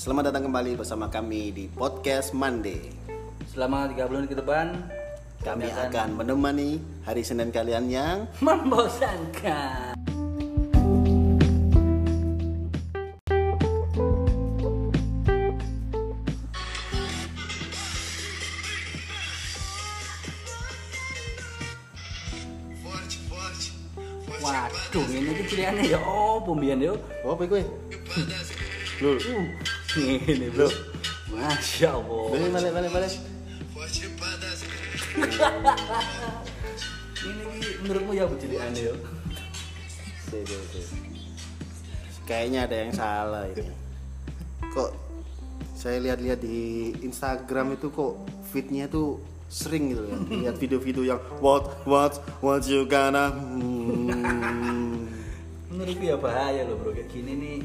Selamat datang kembali bersama kami di podcast Monday. Selama tiga bulan ke depan Kami akan menemani hari Senin kalian yang membosankan. Waduh, ini ki ciliannya ya oh pembian yo. Oh, apa gue? Lul. Uh, ini bro. Masya Allah. Balik, balik, balik, balik. Ini menurutmu ya apa ciliannya yo? Kayaknya ada yang salah ini. Kok saya lihat-lihat di Instagram itu kok fitnya tuh sering gitu ya. Lihat video-video yang what what what you gonna hmm. Menurutku ya bahaya loh bro kayak gini nih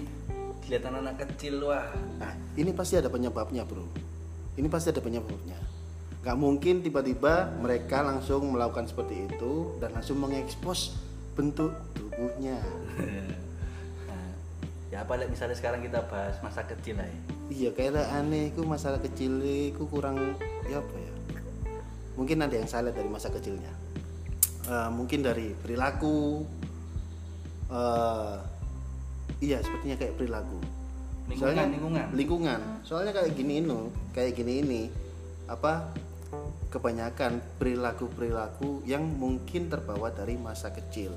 kelihatan anak kecil wah. Nah, ini pasti ada penyebabnya, Bro. Ini pasti ada penyebabnya. Gak mungkin tiba-tiba mereka langsung melakukan seperti itu dan langsung mengekspos bentuk tubuhnya. Nah, ya apa misalnya sekarang kita bahas masa kecil lah ya. Iya, kayak aneh, ku masalah kecil, ku kurang ya apa ya? Mungkin ada yang salah dari masa kecilnya. Eh, mungkin dari perilaku. eh, iya, sepertinya kayak perilaku. Lingkungan, lingkungan. lingkungan. Soalnya kayak gini ini, kayak gini ini apa kebanyakan perilaku-perilaku yang mungkin terbawa dari masa kecil.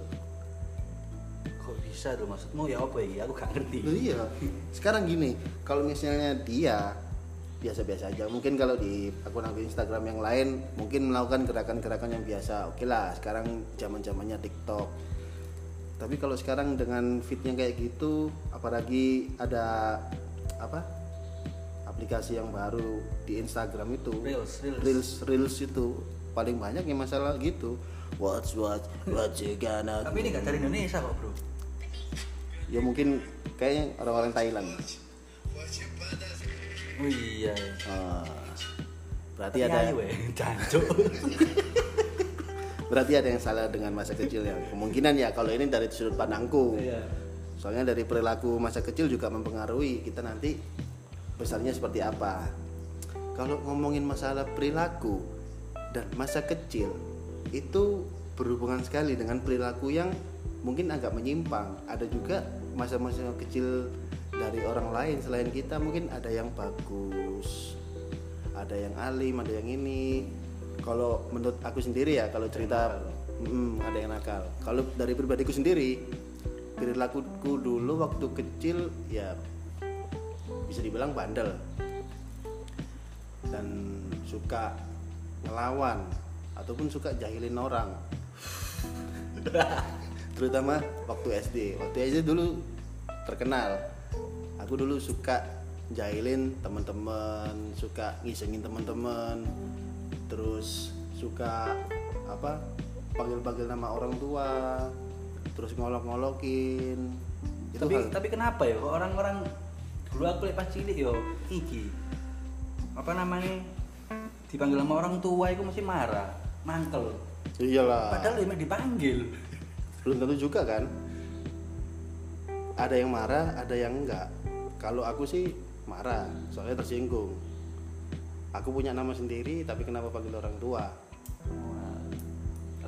Kok bisa tuh maksudmu ya apa ya? Aku gak ngerti. Loh, iya. Sekarang gini, kalau misalnya dia biasa-biasa aja, mungkin kalau di akun-akun Instagram yang lain mungkin melakukan gerakan-gerakan yang biasa. Oke lah, sekarang zaman-zamannya TikTok. Tapi kalau sekarang dengan fitnya kayak gitu, apalagi ada apa? aplikasi yang baru di Instagram itu Reels, reels. reels, reels itu paling banyak yang masalah gitu. What's what what you gonna Tapi ini gak dari Indonesia kok bro. ya mungkin kayaknya orang-orang Thailand Oh iya. Ah, berarti Tapi ada ayo, eh. Berarti ada yang salah dengan masa kecilnya kemungkinan ya kalau ini dari sudut pandangku. Iya. soalnya dari perilaku masa kecil juga mempengaruhi kita nanti besarnya seperti apa. Kalau ngomongin masalah perilaku dan masa kecil itu berhubungan sekali dengan perilaku yang mungkin agak menyimpang. Ada juga masa-masa kecil dari orang lain selain kita mungkin ada yang bagus ada yang alim ada yang ini kalau menurut aku sendiri ya kalau cerita mm, ada yang nakal. Kalau dari pribadiku sendiri perilakuku dulu waktu kecil ya bisa dibilang bandel. Dan suka ngelawan ataupun suka jahilin orang. Terutama waktu SD waktu SD dulu terkenal. Aku dulu suka jahilin teman-teman suka ngisengin teman-teman terus suka apa panggil-panggil nama orang tua terus ngolok-ngolokin. Itu tapi hal- tapi kenapa ya? Kok orang-orang dulu aku lihat pas cilik yo iki apa namanya dipanggil sama orang tua itu mesti marah mangkel. Iyalah. Padahal dia dipanggil. Belum tentu juga kan? Ada yang marah ada yang enggak. Kalau aku sih marah soalnya tersinggung aku punya nama sendiri tapi kenapa panggil orang tua?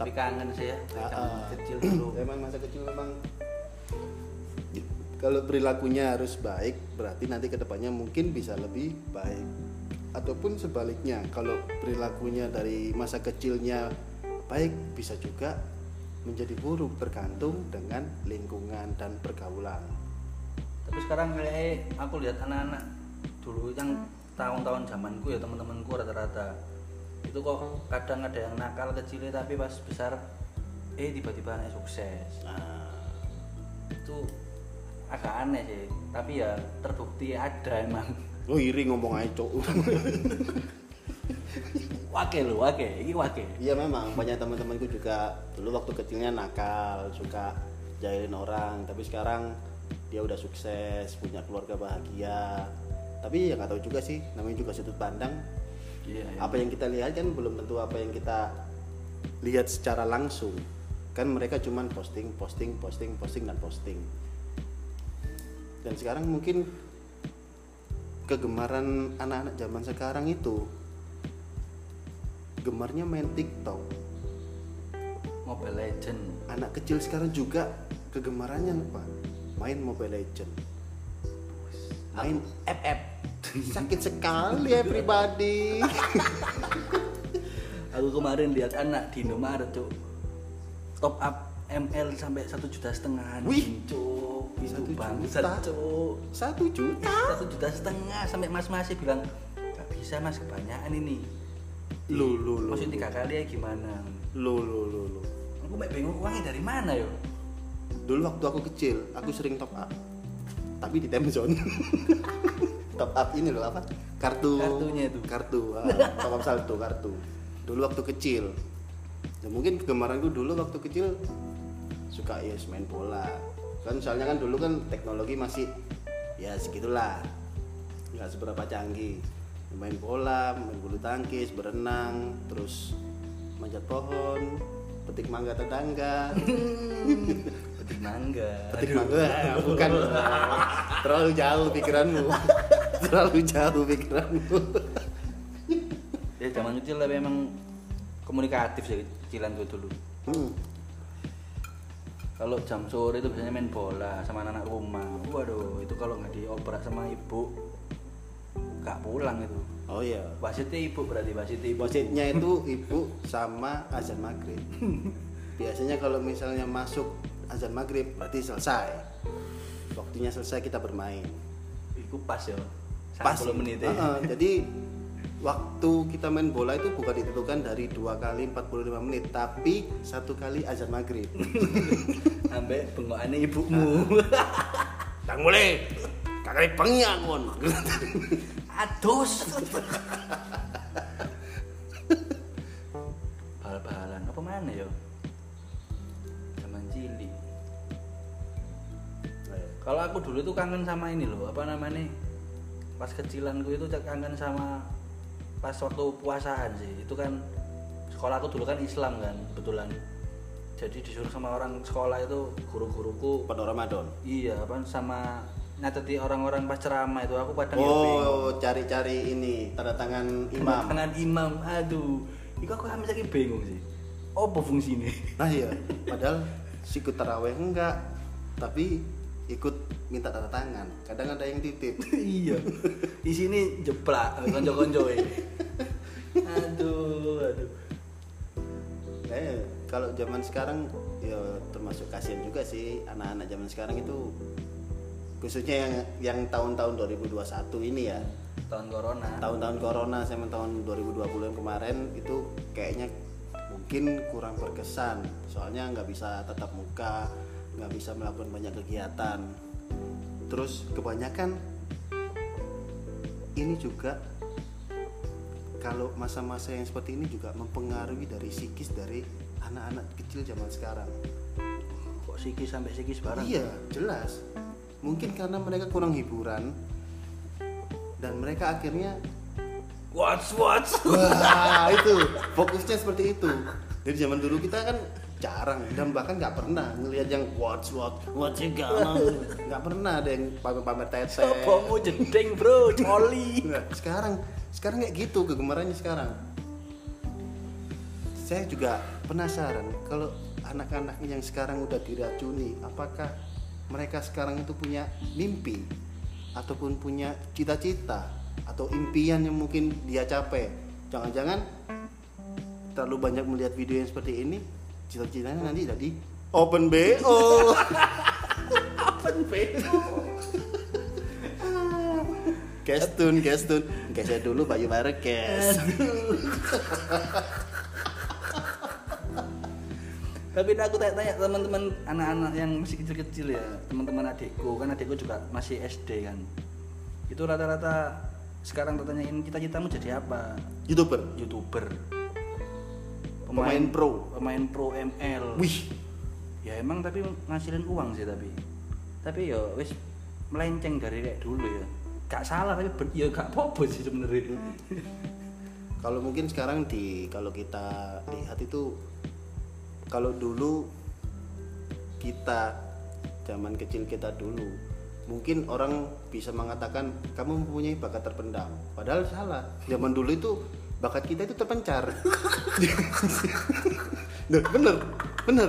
Tapi kangen sih ya ah. kecil dulu. Emang masa kecil memang kalau perilakunya harus baik berarti nanti ke depannya mungkin bisa lebih baik. Ataupun sebaliknya kalau perilakunya dari masa kecilnya baik bisa juga menjadi buruk tergantung dengan lingkungan dan pergaulan. Tapi sekarang kayak aku lihat anak-anak dulu yang tahun-tahun zamanku ya teman-temanku rata-rata. Itu kok kadang ada yang nakal kecilnya tapi pas besar eh tiba-tiba anaknya sukses. Nah, itu agak aneh sih tapi ya terbukti ada emang. Oh iri ngomong aja cok wake lo wake ini wake Iya memang. Banyak teman-temanku juga dulu waktu kecilnya nakal, suka jahilin orang, tapi sekarang dia udah sukses, punya keluarga bahagia. Tapi ya nggak tahu juga sih, namanya juga sudut pandang. iya Apa yang kita lihat kan belum tentu apa yang kita lihat secara langsung. Kan mereka cuman posting, posting, posting, posting dan posting. Dan sekarang mungkin kegemaran anak-anak zaman sekarang itu gemarnya main TikTok. Mobile Legend Anak kecil sekarang juga kegemarannya apa? Main Mobile Legend. Main FF sakit sekali ya pribadi. aku kemarin lihat anak di Indomaret cuk top up ML sampai satu juta setengah Wih. cuk itu Satu bangsat juta. cuk Satu juta. satu juta setengah sampai mas masih bilang gak bisa mas kebanyakan ini Lu lu lu. maksudnya tiga kali ya gimana Lu lu lu lu. aku bingung uangnya dari mana yo Dulu waktu aku kecil, aku sering top up. Tapi di Temzone. top up ini loh apa? Kartu. Kartunya itu. Kartu. ah, top up saldo kartu. Dulu waktu kecil. Ya mungkin kegemaranku dulu waktu kecil suka ya main bola. Kan soalnya kan dulu kan teknologi masih ya segitulah. Nggak seberapa canggih. Main bola, main bulu tangkis, berenang, terus manjat pohon, petik mangga tetangga. petik mangga Petik mangga. Bukan. Terlalu jauh pikiranmu. Terlalu jauh pikiranmu. ya zaman kecil lah memang komunikatif sih kecilan gue dulu Hmm. kalau jam sore itu biasanya main bola sama anak, -anak rumah waduh itu kalau nggak diobrak sama ibu nggak pulang itu Oh iya. wasitnya ibu berarti wasitnya ibu Wasitnya itu ibu sama azan maghrib. Biasanya kalau misalnya masuk azan maghrib berarti selesai. Waktunya selesai kita bermain. itu pas ya Pas. 10 menit ya Heeh, jadi waktu kita main bola itu bukan ditentukan dari dua kali 45 menit, tapi satu kali azan maghrib. sampai bengokannya ibumu Kang boleh. Kakak pengi aku. ados bal-balan apa mana ya zaman cilik kalau aku dulu tuh kangen sama ini loh apa namanya pas kecilanku itu kangen sama pas waktu puasaan sih itu kan sekolah aku dulu kan Islam kan kebetulan jadi disuruh sama orang sekolah itu guru-guruku Pada Ramadan. iya apa sama nyateti orang-orang pas ceramah itu aku kadang bingung. Oh, cari-cari ini tanda tangan imam. Tangan imam, aduh. Iku aku hampir lagi bingung sih. Apa fungsinya? Nah iya, padahal sikut taraweh enggak, tapi ikut minta tanda tangan. Kadang ada yang titip. iya. Di sini jeplak konco-konco Aduh, aduh. Eh, kalau zaman sekarang ya termasuk kasihan juga sih anak-anak zaman sekarang itu khususnya yang yang tahun-tahun 2021 ini ya. Tahun corona. Tahun-tahun corona sama tahun 2020 yang kemarin itu kayaknya mungkin kurang berkesan. Soalnya nggak bisa tatap muka, nggak bisa melakukan banyak kegiatan. Terus kebanyakan ini juga kalau masa-masa yang seperti ini juga mempengaruhi dari psikis dari anak-anak kecil zaman sekarang. Kok sikis sampai sikis bareng? Iya, jelas. Mungkin karena mereka kurang hiburan dan mereka akhirnya Watch, watch. wah itu fokusnya seperti itu. Dari zaman dulu kita kan jarang dan bahkan nggak pernah ngelihat yang watch watch watch juga nggak pernah ada yang pamer-pamer tete. Sopo mau jedeng, Bro? Coli. Nah, sekarang sekarang kayak gitu kegemarannya sekarang. Saya juga penasaran kalau anak-anak yang sekarang udah diracuni, apakah mereka sekarang itu punya mimpi ataupun punya cita-cita atau impian yang mungkin dia capai? Jangan-jangan terlalu banyak melihat video yang seperti ini, cita-citanya nanti jadi open BO. Apa bego? Kestun, Kestun. Saya dulu Bayu Barekes. Tapi aku tanya-tanya teman-teman anak-anak yang masih kecil-kecil ya, teman-teman adikku kan adikku juga masih SD kan. Itu rata-rata sekarang tanyain cita-citamu jadi apa? YouTuber. Youtuber. Pemain pro. Pemain pro ML. Wih, Ya emang tapi ngasilin uang sih tapi. Tapi ya wis melenceng dari kayak dulu ya. Gak salah tapi ber- ya gak apa-apa sih sebenarnya. kalau mungkin sekarang di kalau kita lihat itu kalau dulu kita zaman kecil kita dulu mungkin orang bisa mengatakan kamu mempunyai bakat terpendam padahal salah zaman dulu itu bakat kita itu terpencar. Duh, bener bener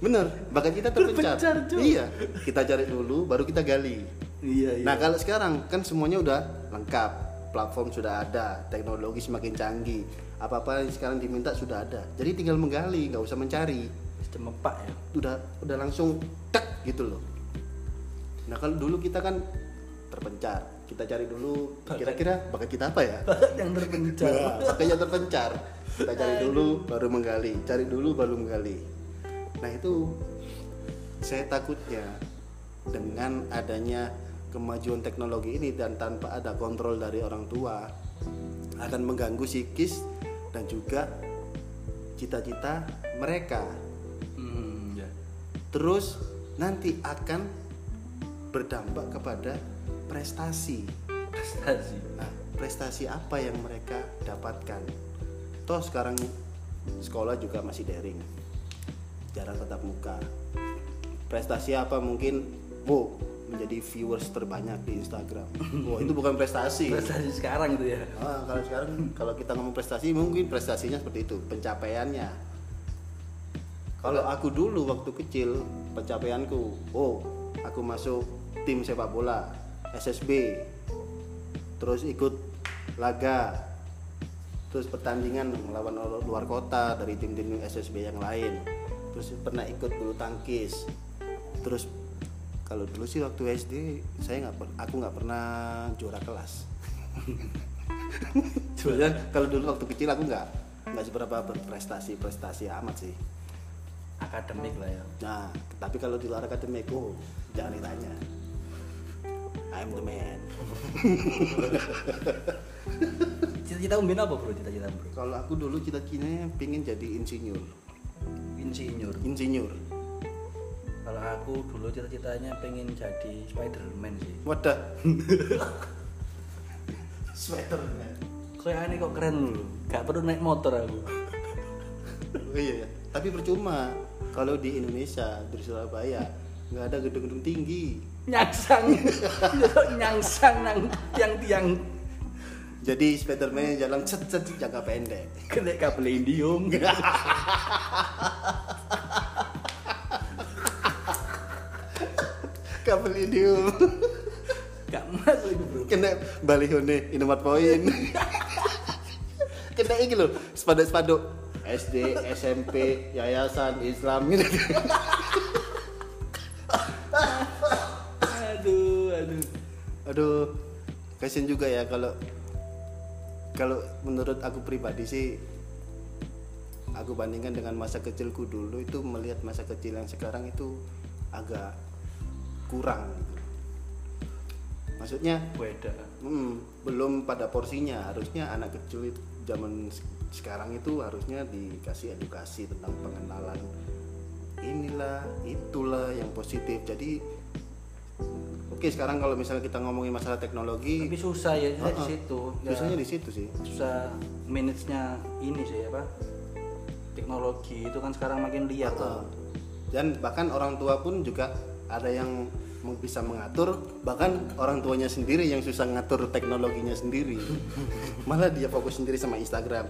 bener. Bakat kita terpencar, Terpencar, iya kita cari dulu baru kita gali. Iya Nah kalau sekarang kan semuanya udah lengkap, platform sudah ada, teknologi semakin canggih, apa apa yang sekarang diminta sudah ada. Jadi tinggal menggali, nggak usah mencari, sistem mepak ya? Udah udah langsung tek gitu loh. Nah kalau dulu kita kan terpencar, kita cari dulu kira-kira bakat kita apa ya? yang terpencar Nah, bakatnya terpencar, kita cari dulu baru menggali, cari dulu baru menggali. Nah itu saya takutnya dengan adanya kemajuan teknologi ini dan tanpa ada kontrol dari orang tua akan mengganggu psikis dan juga cita-cita mereka. hmm, ya. Terus nanti akan berdampak kepada prestasi. prestasi Nah, prestasi apa yang mereka dapatkan? Toh sekarang sekolah juga masih daring, jarang tatap muka. Prestasi apa mungkin, bu menjadi viewers terbanyak di Instagram. Wah itu bukan prestasi. prestasi sekarang itu ya Ah, kalau sekarang kalau kita ngomong prestasi mungkin prestasinya seperti itu, pencapaiannya. Kalau aku dulu waktu kecil pencapaianku, oh aku masuk tim sepak bola SSB, terus ikut laga, terus pertandingan melawan luar kota dari tim-tim SSB yang lain, terus pernah ikut bulu tangkis, terus kalau dulu sih waktu SD saya nggak aku nggak pernah juara kelas. Sebenarnya kalau dulu waktu kecil aku nggak nggak seberapa berprestasi prestasi amat sih. akademik lah ya Nah, tapi kalau di luar akademik, oh, jangan ditanya. I'm the man. cita-cita umbin apa bro cita-cita bro Kalau aku dulu cita-citanya pengen jadi insinyur. insinyur Insinyur. kalau aku dulu cita-citanya pengen jadi Spiderman sih Wadah. Sweater. kayak aneh kok keren dulu gak perlu naik motor aku Oh iya, ya. tapi percuma kalau di Indonesia di Surabaya nggak ada gedung-gedung tinggi. nyangsang nyangsang nang tiang-tiang Jadi Spiderman jalan cet cet jangka pendek. kena kabel indium Kabel indium. gak masuk itu bro Kena balihone Indomaret Point. Kena iki lho, spanduk-spanduk SD, SMP, yayasan Islam gitu. Aduh, kasian juga ya kalau kalau menurut aku pribadi sih aku bandingkan dengan masa kecilku dulu itu melihat masa kecil yang sekarang itu agak kurang gitu. Maksudnya beda hmm, belum pada porsinya. Harusnya anak kecil itu zaman se- sekarang itu harusnya dikasih edukasi tentang pengenalan inilah itulah yang positif. Jadi oke sekarang kalau misalnya kita ngomongin masalah teknologi tapi susah ya susah di Uh-uh. situ Ya, Susahnya di situ sih. susah manage-nya ini sih apa teknologi itu kan sekarang makin liar Uh, tuh Dan bahkan orang tua pun juga ada yang bisa mengatur, bahkan orang tuanya sendiri yang susah ngatur teknologinya sendiri. Malah dia fokus sendiri sama Instagram.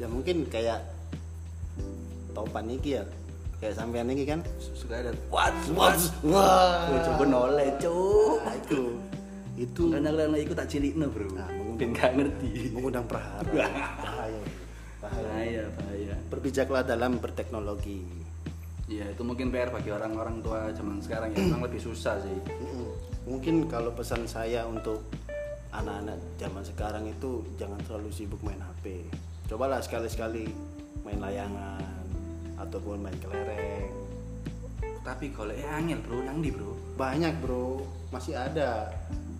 Ya mungkin kayak topan iki ya. Kayak sampean iki kan. suka ada What's what's wah. coba noleh cuk Nah, itu itu karena karena ikut tak cilik bro Nah, mengundang- ben gak ngerti mengundang prahara. Bahaya. Bahaya. bahaya bahaya Berbijaklah dalam berteknologi. Iya itu mungkin PR bagi orang-orang tua zaman sekarang ya memang lebih susah sih. Mungkin kalau pesan saya untuk anak-anak zaman sekarang itu jangan terlalu sibuk main HP. Cobalah sekali-sekali main layangan ataupun main kelereng. tapi goleknya angel bro nang di bro Banyak bro, masih ada.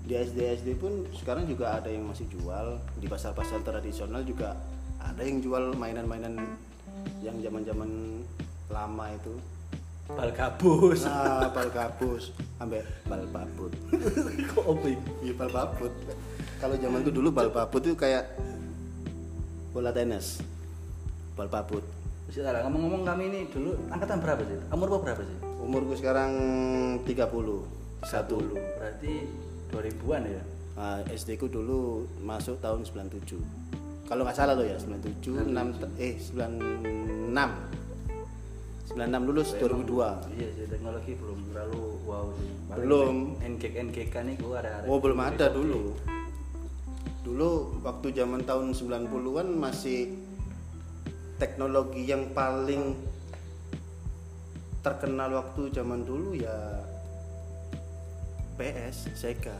Di SD SD pun sekarang juga ada yang masih jual. Di pasar-pasar tradisional juga ada yang jual mainan-mainan yang zaman-zaman lama itu. bal gabus Nah, bal gabus, ambek bal babut. kok ini? Iya bal babut. Kalau zaman itu dulu bal babut itu kayak bola tenis. Bal babut. Ya, ngomong-ngomong kami ini dulu angkatan berapa sih? Umur berapa sih? Umurku sekarang 30. Satu. Berarti 2000-an ya. Nah, SD ku dulu masuk tahun 97 kalau nggak salah lo ya 97 6 eh 96 96 lulus 2002 Iya sih teknologi belum terlalu wow sih. Belum. NGK NGK nih gua ada. oh belum ada dulu dulu waktu zaman tahun 90-an masih teknologi yang paling terkenal waktu zaman dulu ya PS Sega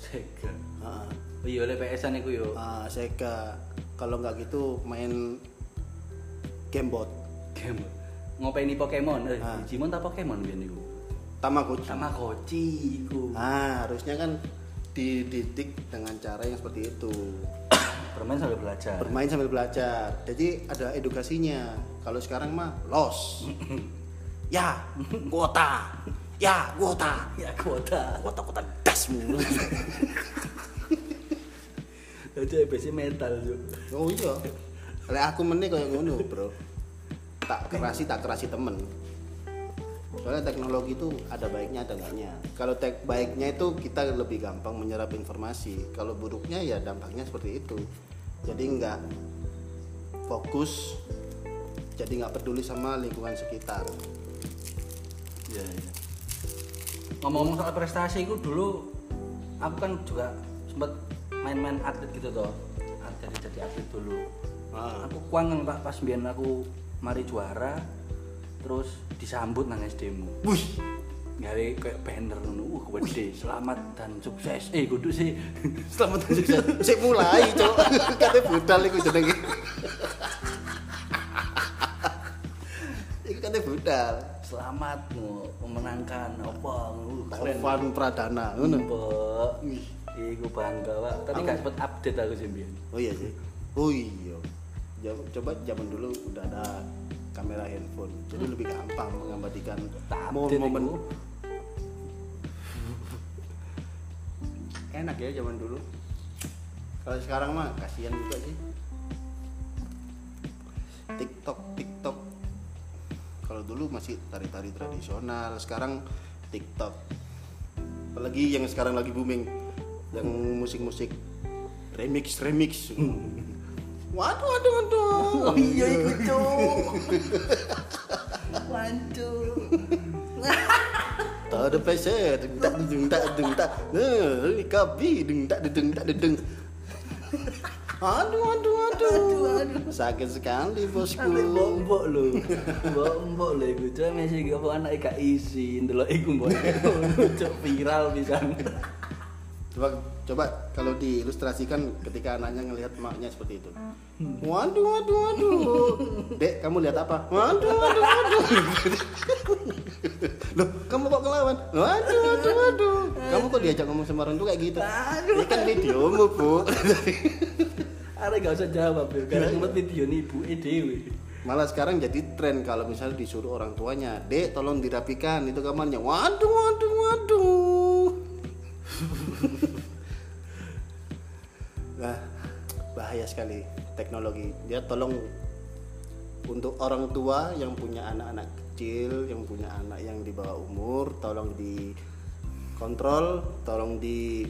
Sega. Oh iya oleh PS-an iku yo. ah, Sega kalau nggak gitu main gamebot Game. Ngopeni Pokemon, eh Ah. Digimon tak Pokemon biyen niku. Tamagotchi Tamagotchi iku. ah harusnya kan dididik dengan cara yang seperti itu Bermain sambil belajar. bermain sambil belajar. Jadi ada edukasinya. Kalau sekarang mah los. Ya kuota. Ya kuota. Ya kuota. kuota kuota dasmu besi metal yo. oh iya. Lek aku meneh kayak ngono bro. Tak kerasi tak kerasi temen. Soalnya teknologi itu ada baiknya ada enggaknya. Kalau tek baiknya itu kita lebih gampang menyerap informasi. Kalau buruknya ya dampaknya seperti itu jadi nggak fokus jadi nggak peduli sama lingkungan sekitar Iya, iya. Ngomong-ngomong soal prestasi itu dulu aku kan juga sempat main-main atlet gitu toh. Jadi jadi atlet dulu. Ah. Aku kuangen Pak pas biyen aku mari juara terus disambut nang SD-mu. Wih, Gawe kayak banner ngono. Uh, gede. Selamat dan sukses. Eh, kudu sih. selamat sukses. Sik mulai, Cok. Kate budal iku jenenge. Iku kate budal. Selamat mu memenangkan apa uh, keren. Tovan Pradana ngono. Mbok. Iku bangga, Pak. Tapi gak sempet update aku sih. Oh iya sih. Oh iya. Coba zaman dulu udah ada kamera handphone, jadi lebih gampang mengabadikan momen-momen. Enak ya zaman dulu. Kalau sekarang mah kasihan juga sih. TikTok, TikTok. Kalau dulu masih tari-tari tradisional, sekarang TikTok. Apalagi yang sekarang lagi booming, yang musik-musik remix, remix. Waduh, waduh, waduh. Oh iya iku, ada peser, deng tak deng tak deng tak. Kabi deng tak deng tak deng. Aduh, aduh, aduh. Sakit sekali bosku. Sampai mbok-mbok lho. Mbok-mbok lho iku, Cuk. Mesih iki apa anake gak isi, ndelok iku mbok. Cuk viral pisan. Coba, coba kalau diilustrasikan ketika anaknya ngelihat maknya seperti itu. Waduh, waduh, waduh. Dek, kamu lihat apa? Waduh, waduh, waduh. Loh, kamu kok ngelawan? Waduh, waduh, waduh. Kamu kok diajak ngomong sama orang tuh kayak gitu? Ini kan videomu, Bu. Are gak usah jawab ya, karena ngeliat video nih ibu dhewe. Malah sekarang jadi tren kalau misalnya disuruh orang tuanya, "Dek, tolong dirapikan itu kamarnya." Waduh, waduh, waduh. Nah, bahaya sekali teknologi. Dia tolong untuk orang tua yang punya anak-anak kecil, yang punya anak yang di bawah umur, tolong di kontrol, tolong di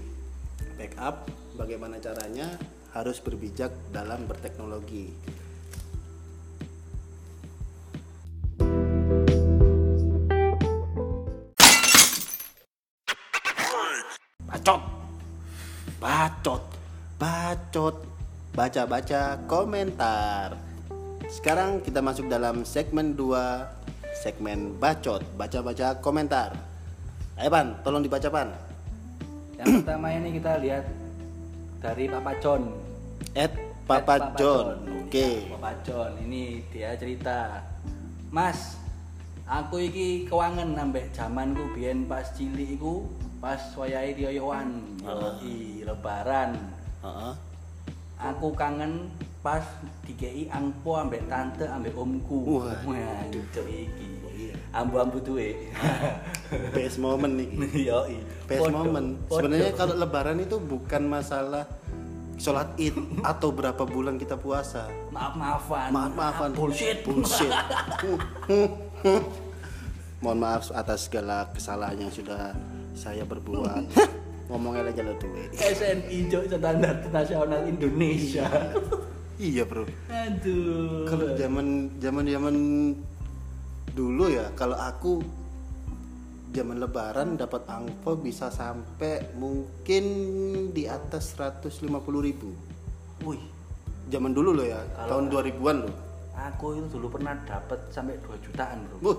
backup bagaimana caranya harus berbijak dalam berteknologi. Baca-baca komentar sekarang kita masuk dalam segmen 2 segmen bacot baca-baca komentar ayo pan tolong dibaca pan Yang pertama ini kita lihat dari Papa John. at At Papa John oke Ya, Papa John ini dia cerita. Mas, aku iki kewangen nambah zamanku biyen pas cilik iku pas wayahe rioyoan, yoi lebaran. Heeh. Aku kangen pas dikei angpo ambek tante ambek omku. Wah. Cuk iki. Iya. Ambu-ambu duwe. best moment nih Yoi. best Podo, moment sebenarnya kalau lebaran itu bukan masalah sholat id atau berapa bulan kita puasa maaf-maafan. maaf-maafan Bullshit. bullshit mohon maaf atas segala kesalahan yang sudah saya berbuat ngomongnya aja lo duit. SNI Jok standar nasional Indonesia. Iya bro. Aduh. Kalau zaman zaman zaman dulu ya kalau aku zaman lebaran dapat angpau bisa sampai mungkin di atas 150.000 ribu. Wih. Zaman dulu loh ya Kalau- tahun 2000-an loh. Aku itu dulu pernah dapat sampai 2 jutaan bro. Buh,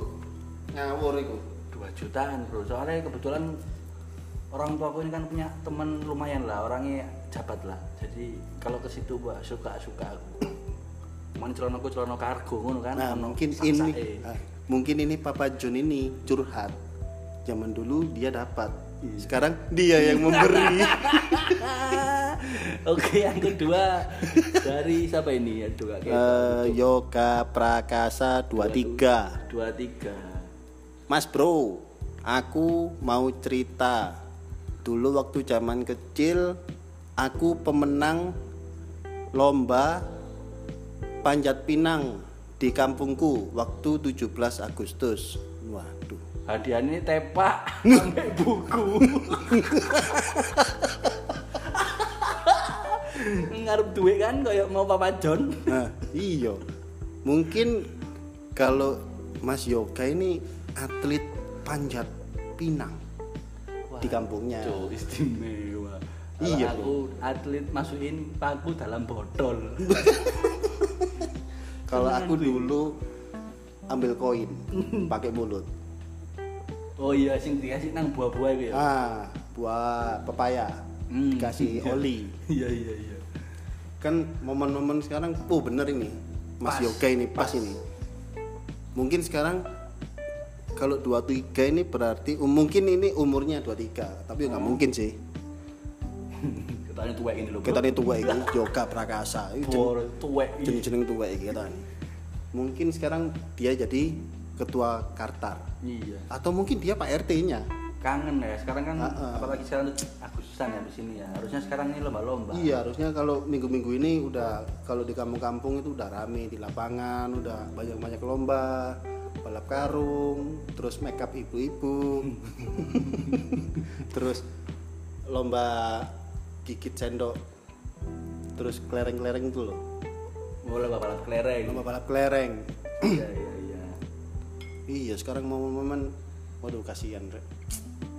ngawur itu 2 jutaan bro. Soalnya kebetulan orang tua aku ini kan punya teman lumayan lah orangnya jabat lah. Jadi kalau ke situ gua suka suka aku. Cuman celana aku celana kargo ngono kan? Nah mungkin ini ah, mungkin ini Papa John ini curhat. Zaman dulu dia dapat Iya. sekarang dia yang memberi. Oke, yang kedua dari siapa ini? Ya dua Eh, Yoga Prakasa 23 dua tiga. Mas bro, aku mau cerita. Dulu waktu zaman kecil, aku pemenang lomba panjat pinang di kampungku waktu 17 Agustus. Waduh. Hadiahnya tepak sampai buku. Ngarep duit kan kayak mau Papa John. Nah, iya. Mungkin kalau Mas Yoga ini atlet panjat pinang di kampungnya. Cuk, istimewa. Iya, aku atlet masukin paku dalam botol. Kalau aku dulu ambil koin pakai mulut. Oh iya, sing dikasih nang buah-buah itu ya. Ah, buah pepaya Hmm. dikasih oli. Iya iya iya. Kan momen-momen sekarang, oh bener ini, Mas Pas, Yoga ini pas, ini. Mungkin sekarang kalau 23 ini berarti um, mungkin ini umurnya 23, tapi nggak mungkin sih. Ketanya tuwek ini loh. Kita ini tua ini Yoga Prakasa, itu Bor tuwek ini. jeneng-jeneng tua ini kita ini. Mungkin sekarang dia jadi ketua Kartar Iya. atau mungkin dia Pak RT-nya. Kangen ya. Sekarang kan Ah, ah. apalagi sekarang Agustusan ya di sini ya. Harusnya sekarang ini lomba-lomba. Iya harusnya kalau minggu-minggu ini udah kalau di kampung-kampung itu udah rame di lapangan, udah banyak-banyak lomba, balap karung, terus make up ibu-ibu, terus lomba gigit sendok, terus kelereng-kelereng itu loh, Mau lomba balap kelereng. lomba balap kelereng. Iya iya iya. Iya sekarang momen-momen, waduh kasihan Rek.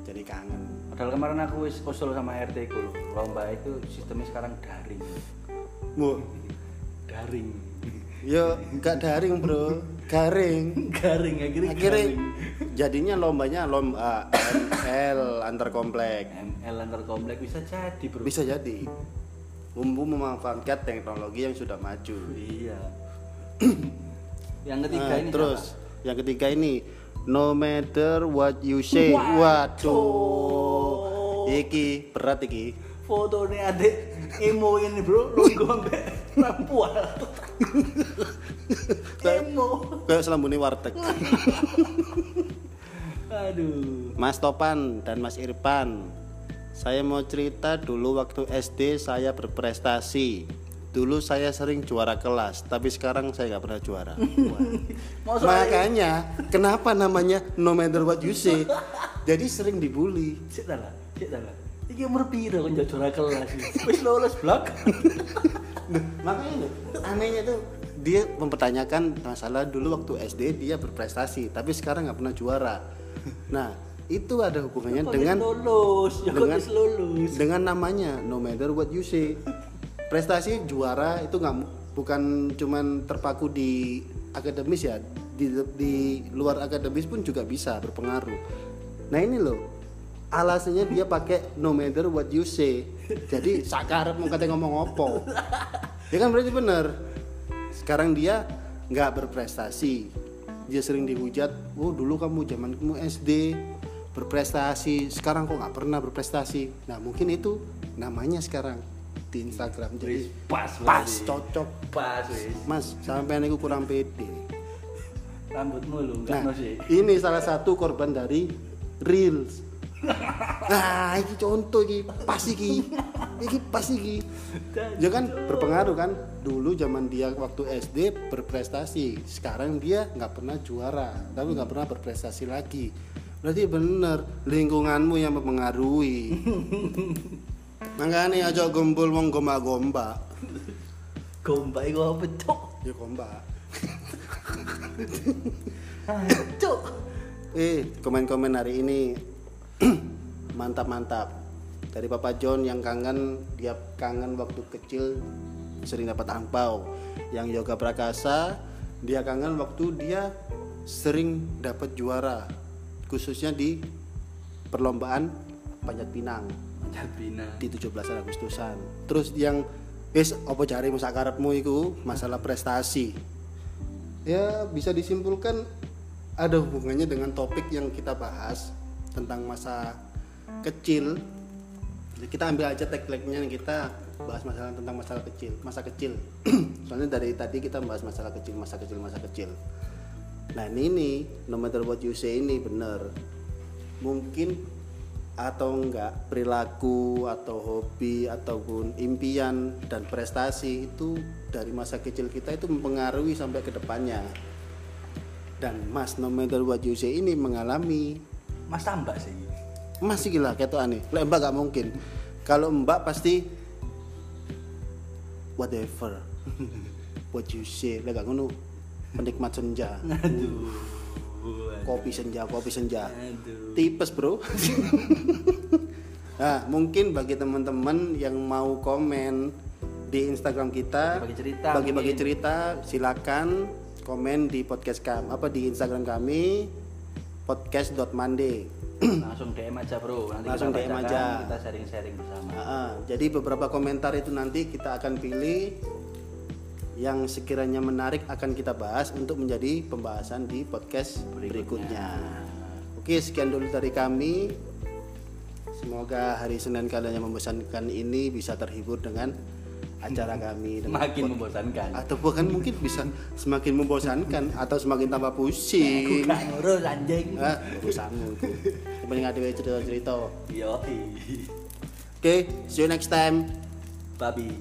jadi kangen. Padahal kemarin aku wis usul sama RT ku loh. Lomba itu sistemnya sekarang daring. Bu, Daring. yo nggak daring bro, garing. garing akhirnya. akhirnya garing. jadinya lombanya lomba ML antar komplek ML antar komplek bisa jadi bro. bisa jadi Umbu memanfaatkan teknologi yang sudah maju Iya. yang ketiga Nah, ini terus yang ketiga ini no matter what you say waduh iki berat iki siapa? fotonya adik emo ini bro. Lu sampai perempuan emo. kayak selambuni warteg. Aduh. Mas Topan dan Mas Irfan saya mau cerita dulu waktu SD saya berprestasi. Dulu saya sering juara kelas tapi sekarang saya nggak pernah juara. Makanya kenapa namanya no matter what you say? Jadi sering dibully. lah iki umur piro kan juara kelas wis lulus blok makanya anehnya tuh dia mempertanyakan masalah dulu waktu SD dia berprestasi tapi sekarang nggak pernah juara. Nah itu ada hubungannya Kok dengan lulus ya dengan- lulus dengan namanya no matter what you say. Prestasi juara itu nggak bukan cuman terpaku di akademis ya di, di luar akademis pun juga bisa berpengaruh. Nah ini loh alasannya dia pakai no matter what you say. Jadi sakarep mau kata ngomong opo. Ya kan berarti bener. Sekarang dia nggak berprestasi. Dia sering dihujat. Oh dulu kamu zaman kamu SD berprestasi. Sekarang kok nggak pernah berprestasi. Nah mungkin itu namanya sekarang di Instagram. Jadi pas pas cocok. pas Mas sampai aku kurang pede. rambutmu lu Nah, ini salah satu korban dari reels. Nah, ini contoh iki, pas iki. Iki pas iki. Ya kan berpengaruh kan. Dulu zaman dia waktu SD berprestasi, sekarang dia nggak pernah juara, tapi nggak pernah berprestasi lagi. berarti bener lingkunganmu yang mempengaruhi makanya aja gombol wong gomba-gomba gombak iku apa cuk ya gomba Ah, cuk eh komen-komen hari ini mantap-mantap. Dari Papa John yang kangen dia kangen waktu kecil sering dapat angpau. Yang Yoga Prakasa dia kangen waktu dia sering dapat juara khususnya di perlombaan panjat pinang. Di 17 Agustusan. Terus yang wis apa cari musa karepmu iku? Masalah prestasi. Ya bisa disimpulkan ada hubungannya dengan topik yang kita bahas tentang masa kecil. Kita ambil aja tagline-nya kita bahas masalah tentang masalah kecil masa kecil. Soalnya dari tadi kita bahas masalah kecil masa kecil masa kecil. Nah ini no matter what you say ini bener. Mungkin atau enggak perilaku atau hobi ataupun impian dan prestasi itu dari masa kecil kita itu mempengaruhi sampai ke depannya. Dan Mas no matter what you say ini mengalami Mas tambah sih. Masih gila kayak aneh Lek mbak gak mungkin. Kalau mbak pasti whatever. What you say. Lek gak ngono penikmat senja. Aduh. Kopi senja kopi senja. Aduh. Tipes bro. Nah mungkin bagi teman-teman yang mau komen di Instagram kita Bagi cerita bagi-bagi mungkin. cerita silakan komen di podcast kami apa di Instagram kami podcast.mande langsung DM aja bro nanti Langsung kita DM aja. kita sharing-sharing bersama Ah, jadi beberapa komentar itu nanti kita akan pilih yang sekiranya menarik akan kita bahas untuk menjadi pembahasan di podcast berikutnya. Oke, sekian dulu dari kami. Semoga hari Senin kalian yang membosankan ini bisa terhibur dengan acara kami dengan makin pod- membosankan atau bahkan mungkin bisa semakin membosankan atau semakin tambah aku pusing. gak ngurus anjing Ah, urusanmu itu. Kepenting ada cerita-cerita. yo Oke, see you next time. babi